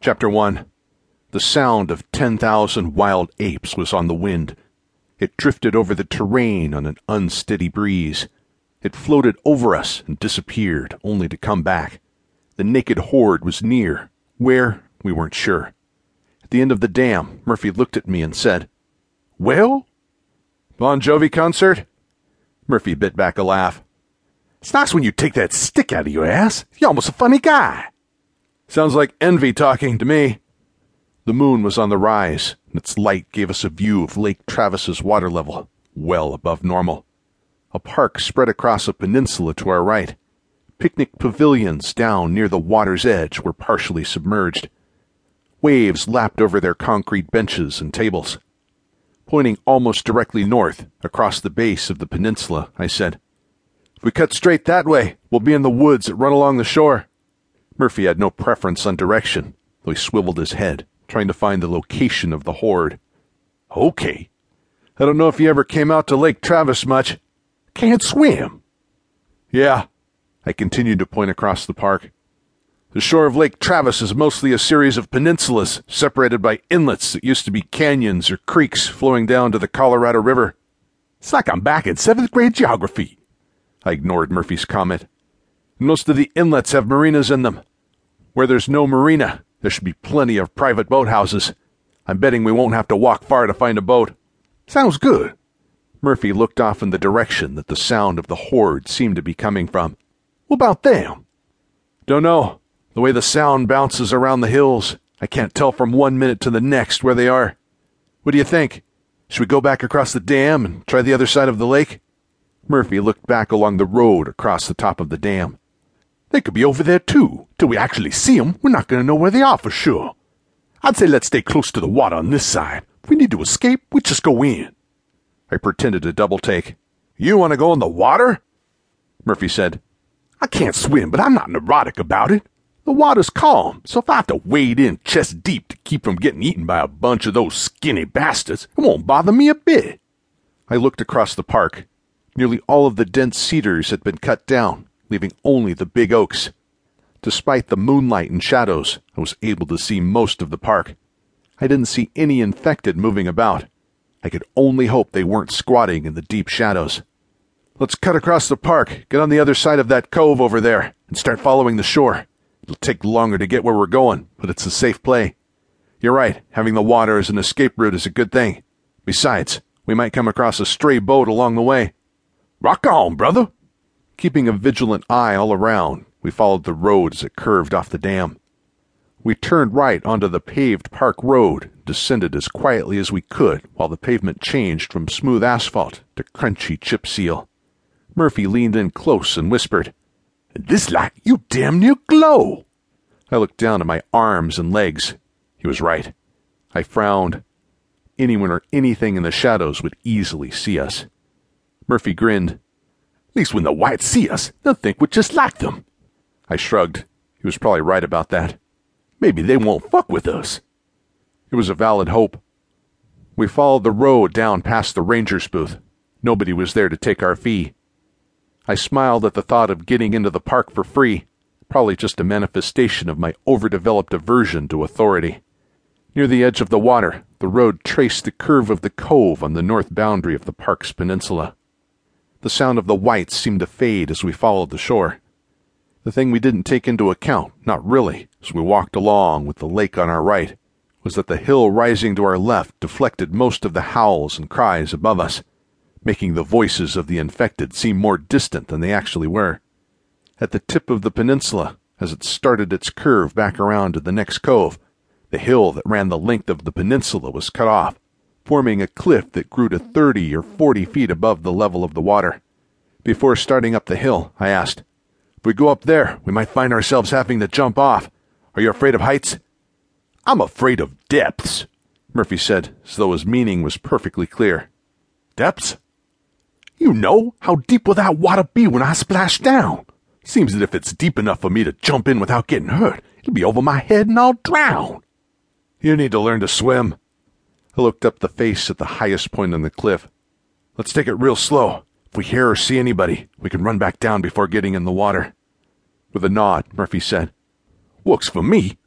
Chapter 1 The sound of 10,000 wild apes was on the wind. It drifted over the terrain on an unsteady breeze. It floated over us and disappeared, only to come back. The naked horde was near. Where? We weren't sure. At the end of the dam, Murphy looked at me and said, Well? Bon Jovi concert? Murphy bit back a laugh. It's nice when you take that stick out of your ass. You're almost a funny guy. Sounds like envy talking to me. The moon was on the rise, and its light gave us a view of Lake Travis's water level, well above normal. A park spread across a peninsula to our right. Picnic pavilions down near the water's edge were partially submerged. Waves lapped over their concrete benches and tables. Pointing almost directly north, across the base of the peninsula, I said, If we cut straight that way, we'll be in the woods that run along the shore. Murphy had no preference on direction, though he swiveled his head, trying to find the location of the horde. Okay. I don't know if you ever came out to Lake Travis much. Can't swim. Yeah. I continued to point across the park. The shore of Lake Travis is mostly a series of peninsulas separated by inlets that used to be canyons or creeks flowing down to the Colorado River. It's like I'm back in seventh grade geography. I ignored Murphy's comment. Most of the inlets have marinas in them. Where there's no marina, there should be plenty of private boathouses. I'm betting we won't have to walk far to find a boat. Sounds good. Murphy looked off in the direction that the sound of the horde seemed to be coming from. What about them? Don't know. The way the sound bounces around the hills, I can't tell from one minute to the next where they are. What do you think? Should we go back across the dam and try the other side of the lake? Murphy looked back along the road across the top of the dam. They could be over there too. Till we actually see 'em, we're not going to know where they are for sure. I'd say let's stay close to the water on this side. If we need to escape, we just go in. I pretended a double take. You want to go in the water? Murphy said. I can't swim, but I'm not neurotic about it. The water's calm, so if I have to wade in chest deep to keep from getting eaten by a bunch of those skinny bastards, it won't bother me a bit. I looked across the park. Nearly all of the dense cedars had been cut down, leaving only the big oaks. Despite the moonlight and shadows, I was able to see most of the park. I didn't see any infected moving about. I could only hope they weren't squatting in the deep shadows. Let's cut across the park, get on the other side of that cove over there, and start following the shore. It'll take longer to get where we're going, but it's a safe play. You're right, having the water as an escape route is a good thing. Besides, we might come across a stray boat along the way. Rock on, brother. Keeping a vigilant eye all around, we followed the road as it curved off the dam. We turned right onto the paved park road, descended as quietly as we could while the pavement changed from smooth asphalt to crunchy chip seal. Murphy leaned in close and whispered, this light, you damn near glow. I looked down at my arms and legs. He was right. I frowned. Anyone or anything in the shadows would easily see us. Murphy grinned. Least when the whites see us, they'll think we're just like them. I shrugged. He was probably right about that. Maybe they won't fuck with us. It was a valid hope. We followed the road down past the ranger's booth. Nobody was there to take our fee. I smiled at the thought of getting into the park for free, probably just a manifestation of my overdeveloped aversion to authority. Near the edge of the water, the road traced the curve of the cove on the north boundary of the park's peninsula. The sound of the whites seemed to fade as we followed the shore. The thing we didn't take into account, not really, as we walked along with the lake on our right, was that the hill rising to our left deflected most of the howls and cries above us making the voices of the infected seem more distant than they actually were. At the tip of the peninsula, as it started its curve back around to the next cove, the hill that ran the length of the peninsula was cut off, forming a cliff that grew to thirty or forty feet above the level of the water. Before starting up the hill, I asked, If we go up there, we might find ourselves having to jump off. Are you afraid of heights? I'm afraid of depths, Murphy said, as though his meaning was perfectly clear. Depths? You know, how deep will that water be when I splash down? Seems as if it's deep enough for me to jump in without getting hurt. It'll be over my head and I'll drown. You need to learn to swim. I looked up the face at the highest point on the cliff. Let's take it real slow. If we hear or see anybody, we can run back down before getting in the water. With a nod, Murphy said, Works for me.